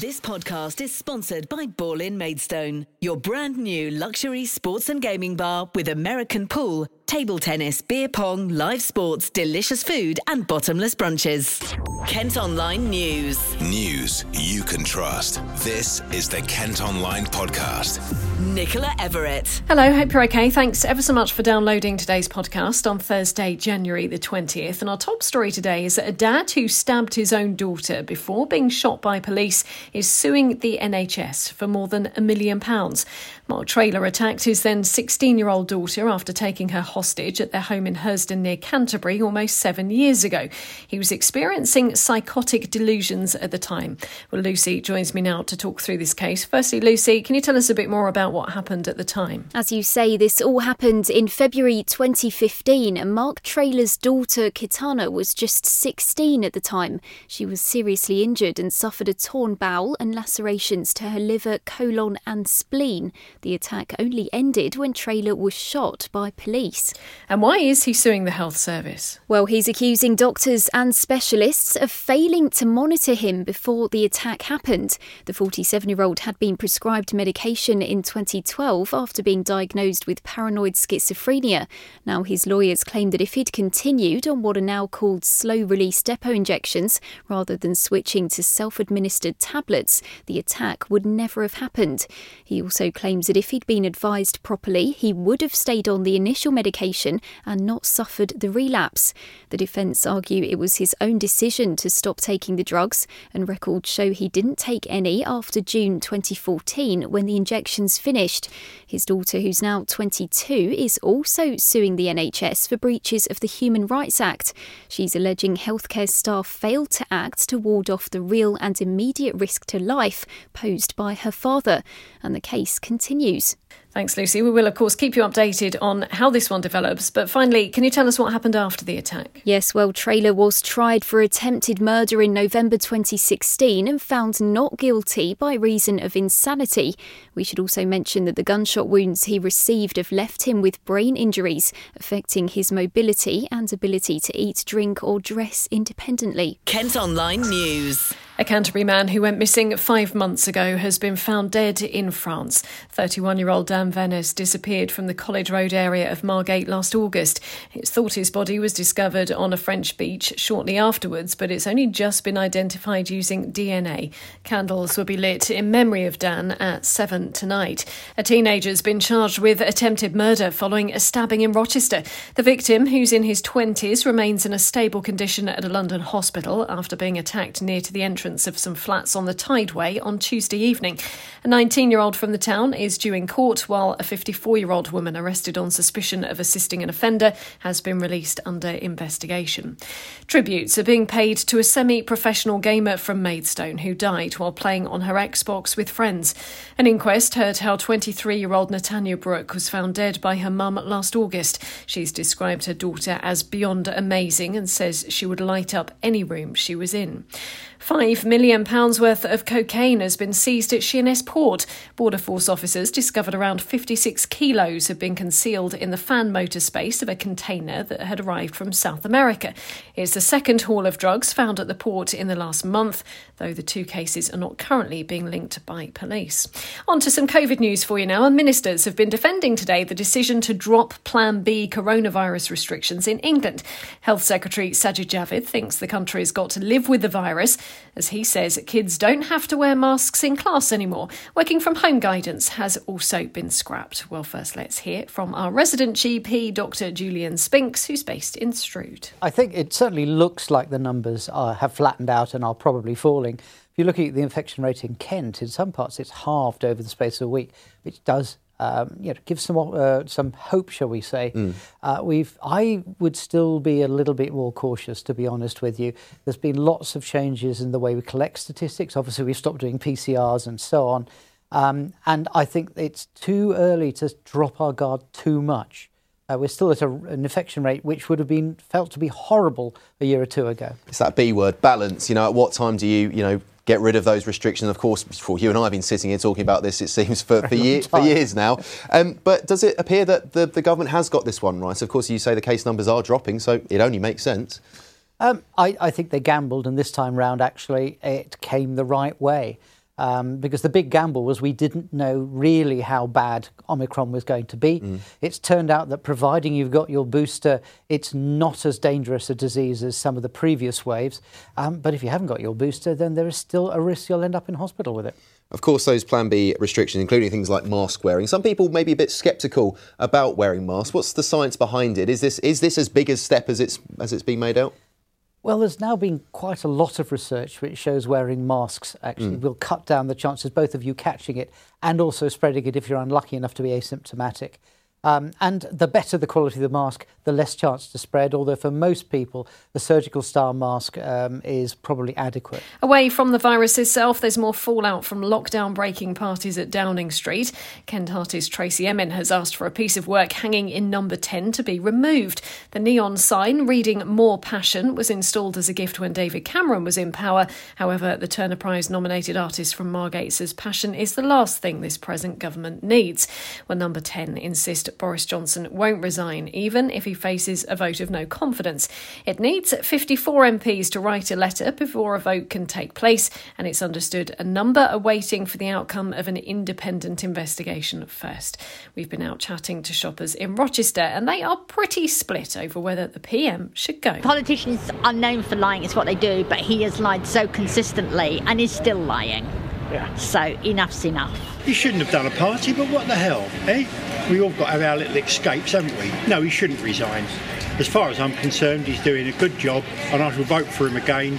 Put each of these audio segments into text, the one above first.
This podcast is sponsored by Ball in Maidstone, your brand new luxury sports and gaming bar with American pool, table tennis, beer pong, live sports, delicious food, and bottomless brunches. Kent Online News. News you can trust. This is the Kent Online Podcast. Nicola Everett. Hello, hope you're okay. Thanks ever so much for downloading today's podcast on Thursday, January the 20th. And our top story today is that a dad who stabbed his own daughter before being shot by police is suing the NHS for more than a million pounds. Marc Traylor attacked his then 16 year old daughter after taking her hostage at their home in Hersden near Canterbury almost seven years ago. He was experiencing psychotic delusions at the time. Well, Lucy joins me now to talk through this case. Firstly, Lucy, can you tell us a bit more about what happened at the time? As you say, this all happened in February 2015, and Marc Traylor's daughter, Kitana, was just 16 at the time. She was seriously injured and suffered a torn bowel and lacerations to her liver, colon, and spleen. The attack only ended when Traylor was shot by police. And why is he suing the health service? Well, he's accusing doctors and specialists of failing to monitor him before the attack happened. The 47 year old had been prescribed medication in 2012 after being diagnosed with paranoid schizophrenia. Now, his lawyers claim that if he'd continued on what are now called slow release depot injections rather than switching to self administered tablets, the attack would never have happened. He also claims that if he'd been advised properly, he would have stayed on the initial medication and not suffered the relapse. The defence argue it was his own decision to stop taking the drugs, and records show he didn't take any after June 2014 when the injections finished. His daughter, who's now 22, is also suing the NHS for breaches of the Human Rights Act. She's alleging healthcare staff failed to act to ward off the real and immediate risk to life posed by her father, and the case continues. Thanks, Lucy. We will, of course, keep you updated on how this one develops. But finally, can you tell us what happened after the attack? Yes, well, Traylor was tried for attempted murder in November 2016 and found not guilty by reason of insanity. We should also mention that the gunshot wounds he received have left him with brain injuries, affecting his mobility and ability to eat, drink, or dress independently. Kent Online News. A Canterbury man who went missing five months ago has been found dead in France. 31 year old Dan Venes disappeared from the College Road area of Margate last August. It's thought his body was discovered on a French beach shortly afterwards, but it's only just been identified using DNA. Candles will be lit in memory of Dan at 7 tonight. A teenager's been charged with attempted murder following a stabbing in Rochester. The victim, who's in his 20s, remains in a stable condition at a London hospital after being attacked near to the entrance of some flats on the Tideway on Tuesday evening. A 19 year old from the town is due in court, while a 54 year old woman arrested on suspicion of assisting an offender has been released under investigation. Tributes are being paid to a semi professional gamer from Maidstone who died while playing on her Xbox with friends. An inquest heard how 23 year old Natanya Brooke was found dead by her mum last August. She's described her daughter as beyond amazing and says she would light up any room she was in. Five million pounds worth of cocaine has been seized at Sheerness Port. Border Force officers discovered around 56 kilos had been concealed in the fan motor space of a container that had arrived from South America. It's the second haul of drugs found at the port in the last month, though the two cases are not currently being linked by police. On to some COVID news for you now. Ministers have been defending today the decision to drop Plan B coronavirus restrictions in England. Health Secretary Sajid Javid thinks the country has got to live with the virus as he says kids don't have to wear masks in class anymore. Working from home guidance has also been scrapped. Well, first let's hear from our resident GP, Dr. Julian Spinks, who's based in Strood. I think it certainly looks like the numbers are, have flattened out and are probably falling. If you're looking at the infection rate in Kent, in some parts it's halved over the space of a week, which does um, you know, give some uh, some hope, shall we say? Mm. Uh, we've I would still be a little bit more cautious, to be honest with you. There's been lots of changes in the way we collect statistics. Obviously, we've stopped doing PCRs and so on, um, and I think it's too early to drop our guard too much. Uh, we're still at a, an infection rate which would have been felt to be horrible a year or two ago. It's that B word, balance. You know, at what time do you, you know, get rid of those restrictions. Of course, before you and I have been sitting here talking about this, it seems, for, for, year, for years now. Um, but does it appear that the, the government has got this one right? Of course, you say the case numbers are dropping, so it only makes sense. Um, I, I, think they gambled, and this time round, actually, it came the right way. Um, because the big gamble was we didn't know really how bad Omicron was going to be. Mm. It's turned out that providing you've got your booster, it's not as dangerous a disease as some of the previous waves. Um, but if you haven't got your booster, then there is still a risk you'll end up in hospital with it. Of course, those Plan B restrictions, including things like mask wearing. Some people may be a bit sceptical about wearing masks. What's the science behind it? Is this is this as big a step as it's as it's been made out? Well, there's now been quite a lot of research which shows wearing masks actually mm. will cut down the chances both of you catching it and also spreading it if you're unlucky enough to be asymptomatic. Um, and the better the quality of the mask, the less chance to spread. Although for most people, the surgical style mask um, is probably adequate. Away from the virus itself, there's more fallout from lockdown breaking parties at Downing Street. Kent artist Tracey Emin has asked for a piece of work hanging in number 10 to be removed. The neon sign reading More Passion was installed as a gift when David Cameron was in power. However, the Turner Prize nominated artist from Margate says passion is the last thing this present government needs. When number 10 insists Boris Johnson won't resign, even if he faces a vote of no confidence. It needs 54 MPs to write a letter before a vote can take place, and it's understood a number are waiting for the outcome of an independent investigation first. We've been out chatting to shoppers in Rochester, and they are pretty split over whether the PM should go. Politicians are known for lying, it's what they do, but he has lied so consistently and is still lying. Yeah. So enough's enough. He shouldn't have done a party, but what the hell, eh? We all got have our little escapes, haven't we? No, he shouldn't resign. As far as I'm concerned, he's doing a good job, and I shall vote for him again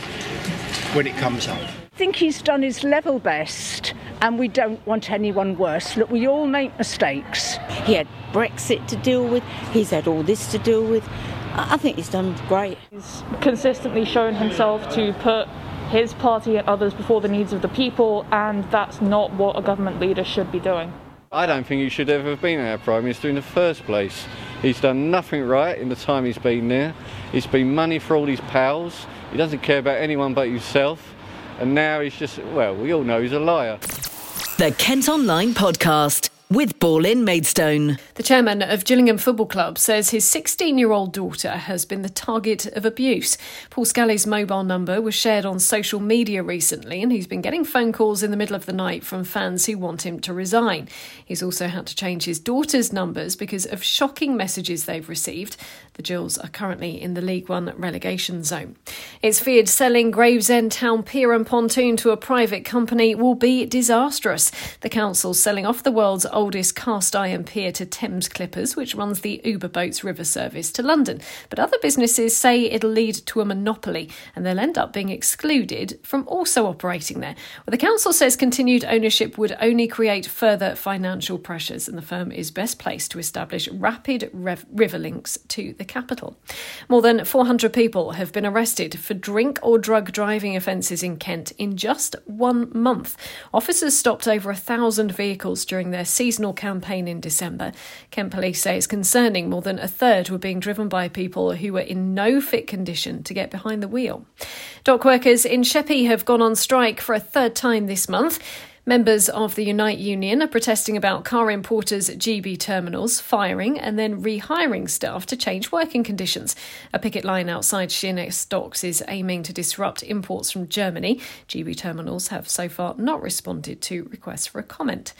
when it comes up. I think he's done his level best, and we don't want anyone worse. Look, we all make mistakes. He had Brexit to deal with, he's had all this to deal with. I think he's done great. He's consistently shown himself to put his party and others before the needs of the people, and that's not what a government leader should be doing. I don't think he should ever have been our Prime Minister in the first place. He's done nothing right in the time he's been there. It's been money for all his pals. He doesn't care about anyone but himself. And now he's just, well, we all know he's a liar. The Kent Online Podcast with Ball in Maidstone. The chairman of Gillingham Football Club says his 16 year old daughter has been the target of abuse. Paul Scally's mobile number was shared on social media recently, and he's been getting phone calls in the middle of the night from fans who want him to resign. He's also had to change his daughter's numbers because of shocking messages they've received. The Gills are currently in the League One relegation zone. It's feared selling Gravesend Town Pier and Pontoon to a private company will be disastrous. The council's selling off the world's oldest cast iron pier to Thames Clippers, which runs the Uber Boats river service to London. But other businesses say it'll lead to a monopoly and they'll end up being excluded from also operating there. Well, the council says continued ownership would only create further financial pressures, and the firm is best placed to establish rapid rev- river links to the capital. More than 400 people have been arrested for drink or drug driving offences in Kent in just one month. Officers stopped over a thousand vehicles during their seasonal campaign in December. Kent Police say it's concerning more than a third were being driven by people who were in no fit condition to get behind the wheel. Dock workers in Sheppey have gone on strike for a third time this month. Members of the Unite Union are protesting about car importers GB terminals firing and then rehiring staff to change working conditions. A picket line outside Sheerness docks is aiming to disrupt imports from Germany. GB terminals have so far not responded to requests for a comment.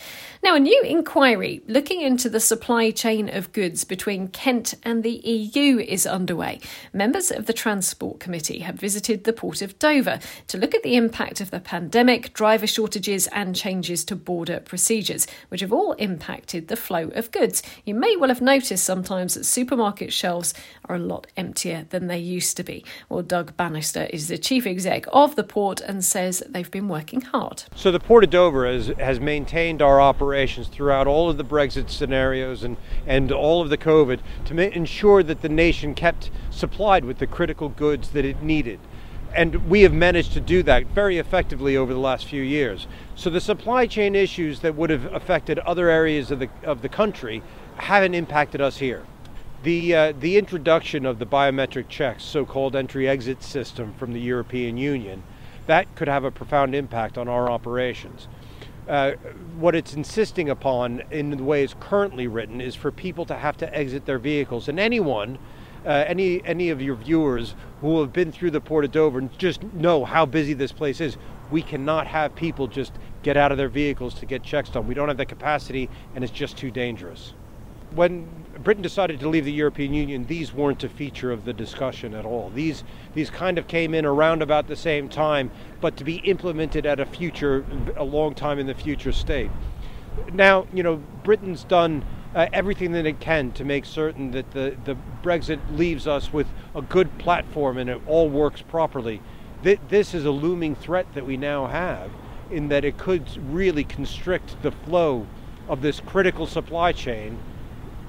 Now, a new inquiry looking into the supply chain of goods between Kent and the EU is underway. Members of the Transport Committee have visited the port of Dover to look at the impact of the pandemic, driver shortages, and changes to border procedures, which have all impacted the flow of goods. You may well have noticed sometimes that supermarket shelves are a lot emptier than they used to be. Well, Doug Bannister is the chief exec of the port and says they've been working hard. So the Port of Dover has, has maintained our operations throughout all of the Brexit scenarios and, and all of the COVID to ma- ensure that the nation kept supplied with the critical goods that it needed and we have managed to do that very effectively over the last few years. So the supply chain issues that would have affected other areas of the of the country haven't impacted us here. The uh, the introduction of the biometric checks, so-called entry-exit system from the European Union, that could have a profound impact on our operations. Uh, what it's insisting upon in the way it's currently written is for people to have to exit their vehicles, and anyone uh, any any of your viewers who have been through the Port of Dover and just know how busy this place is we cannot have people just get out of their vehicles to get checks done. We don't have the capacity, and it's just too dangerous. When Britain decided to leave the European Union, these weren't a feature of the discussion at all. These these kind of came in around about the same time, but to be implemented at a future, a long time in the future state. Now, you know, Britain's done uh, everything that it can to make certain that the, the Brexit leaves us with a good platform and it all works properly. Th- this is a looming threat that we now have in that it could really constrict the flow of this critical supply chain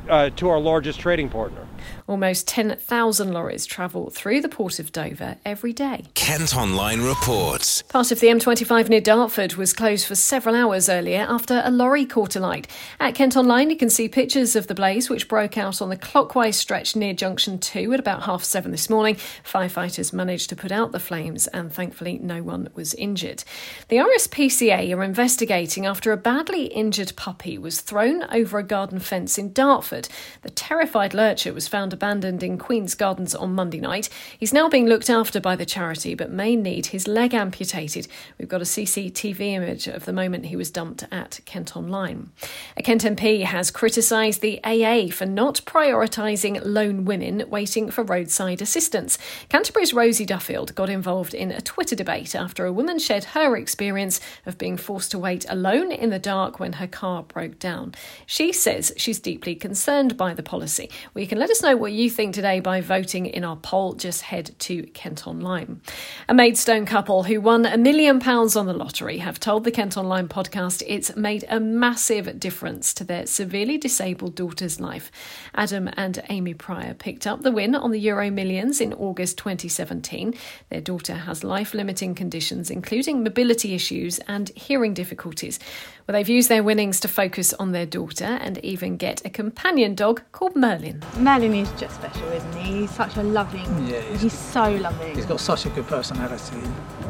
uh, to our largest trading partner. Almost 10,000 lorries travel through the port of Dover every day. Kent Online reports. Part of the M25 near Dartford was closed for several hours earlier after a lorry caught alight. At Kent Online, you can see pictures of the blaze, which broke out on the clockwise stretch near Junction 2 at about half seven this morning. Firefighters managed to put out the flames, and thankfully, no one was injured. The RSPCA are investigating after a badly injured puppy was thrown over a garden fence in Dartford. The terrified lurcher was found abandoned in Queen's Gardens on Monday night. He's now being looked after by the charity but may need his leg amputated. We've got a CCTV image of the moment he was dumped at Kent Online. A Kent MP has criticised the AA for not prioritising lone women waiting for roadside assistance. Canterbury's Rosie Duffield got involved in a Twitter debate after a woman shared her experience of being forced to wait alone in the dark when her car broke down. She says she's deeply concerned by the policy. Well, you can let us know what you think today by voting in our poll. Just head to Kent Online. A Maidstone couple who won a million pounds on the lottery have told the Kent Online podcast it's made a massive difference to their severely disabled daughter's life. Adam and Amy Pryor picked up the win on the Euro Millions in August 2017. Their daughter has life limiting conditions, including mobility issues and hearing difficulties. Well, they've used their winnings to focus on their daughter and even get a companion dog called Merlin. Merlin is just special, isn't he? He's such a loving. Yeah, he's, he's so loving. He's got such a good personality.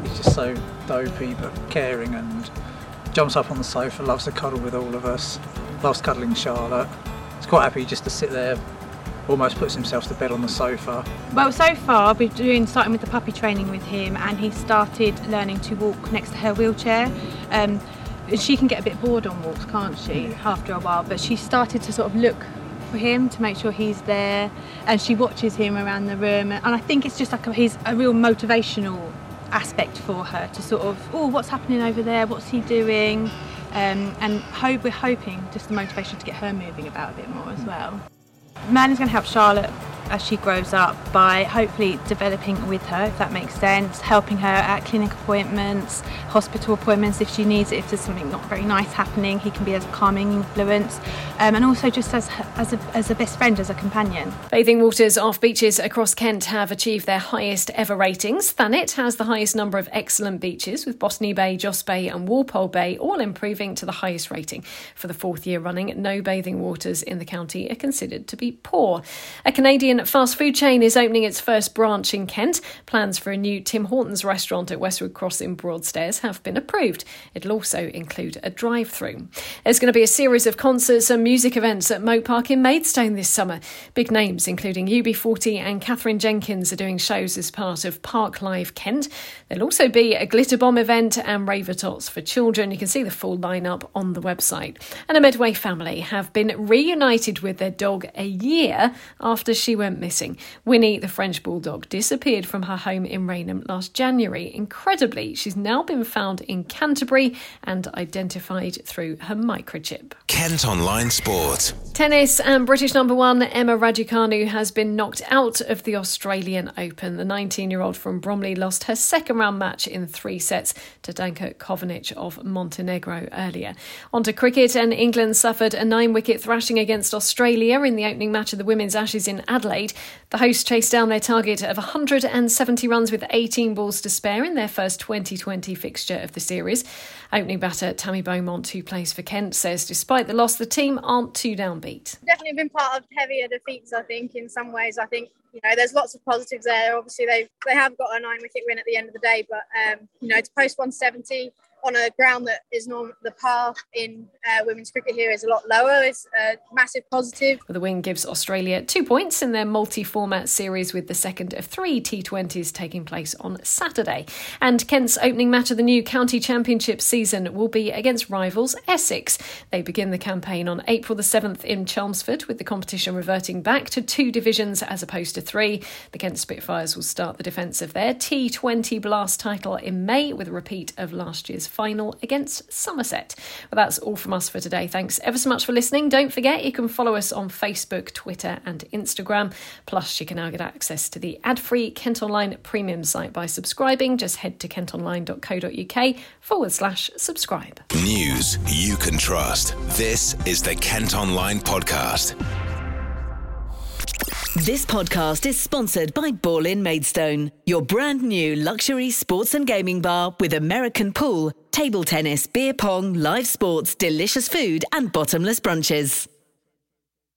He's just so dopey but caring and jumps up on the sofa, loves to cuddle with all of us, loves cuddling Charlotte. He's quite happy just to sit there, almost puts himself to bed on the sofa. Well, so far we've been doing starting with the puppy training with him, and he started learning to walk next to her wheelchair. Um, she can get a bit bored on walks, can't she, after a while? But she started to sort of look for him to make sure he's there, and she watches him around the room. And I think it's just like a, he's a real motivational aspect for her to sort of, oh, what's happening over there? What's he doing? Um, and hope we're hoping just the motivation to get her moving about a bit more as well. Merlin's going to help Charlotte as she grows up by hopefully developing with her, if that makes sense, helping her at clinic appointments, hospital appointments if she needs it, if there's something not very nice happening, he can be as a calming influence, um, and also just as, as, a, as a best friend, as a companion. Bathing waters off beaches across Kent have achieved their highest ever ratings. Thanet has the highest number of excellent beaches, with Botany Bay, Joss Bay, and Walpole Bay all improving to the highest rating. For the fourth year running, no bathing waters in the county are considered to be poor. A Canadian fast food chain is opening its first branch in Kent. Plans for a new Tim Hortons restaurant at Westwood Cross in Broadstairs have been approved. It'll also include a drive through. There's going to be a series of concerts and music events at Mote Park in Maidstone this summer. Big names including UB40 and Katherine Jenkins are doing shows as part of Park Live Kent. There'll also be a glitter bomb event and raver tots for children. You can see the full lineup on the website. And a Medway family have been reunited with their dog a year after she went missing. Winnie, the French bulldog, disappeared from her home in Rainham last January. Incredibly, she's now been found in Canterbury and identified through her microchip. Kent Online Sport. Tennis and British number one Emma Raducanu has been knocked out of the Australian Open. The 19 year old from Bromley lost her second round match in three sets to Danka Kovinic of Montenegro earlier. On to cricket, and England suffered a nine wicket thrashing against Australia in the opening match of the Women's Ashes in Adelaide. The hosts chased down their target of 170 runs with 18 balls to spare in their first 2020 fixture of the series. Opening batter Tammy Beaumont, who plays for Kent, says despite the loss, the team aren't too downbeat. Definitely been part of heavier defeats, I think, in some ways. I think you know, there's lots of positives there. Obviously, they they have got a nine wicket win at the end of the day, but um, you know, to post 170 on a ground that is norm the par in uh, women's cricket here is a lot lower. It's a massive positive. The win gives Australia two points in their multi-format series with the second of three T20s taking place on Saturday. And Kent's opening match of the new county championship season will be against rivals Essex. They begin the campaign on April the 7th in Chelmsford with the competition reverting back to two divisions as opposed to three. The Kent Spitfires will start the defence of their T20 Blast title in May with a repeat of last year's final against Somerset. Well, that's all from us for today. Thanks ever so much for listening. Don't forget you can follow us on Facebook, Twitter, and Instagram. Plus, you can now get access to the ad free Kent Online premium site by subscribing. Just head to kentonline.co.uk forward slash subscribe. News you can trust. This is the Kent Online Podcast. This podcast is sponsored by Ball in Maidstone, your brand new luxury sports and gaming bar with American pool, table tennis, beer pong, live sports, delicious food, and bottomless brunches.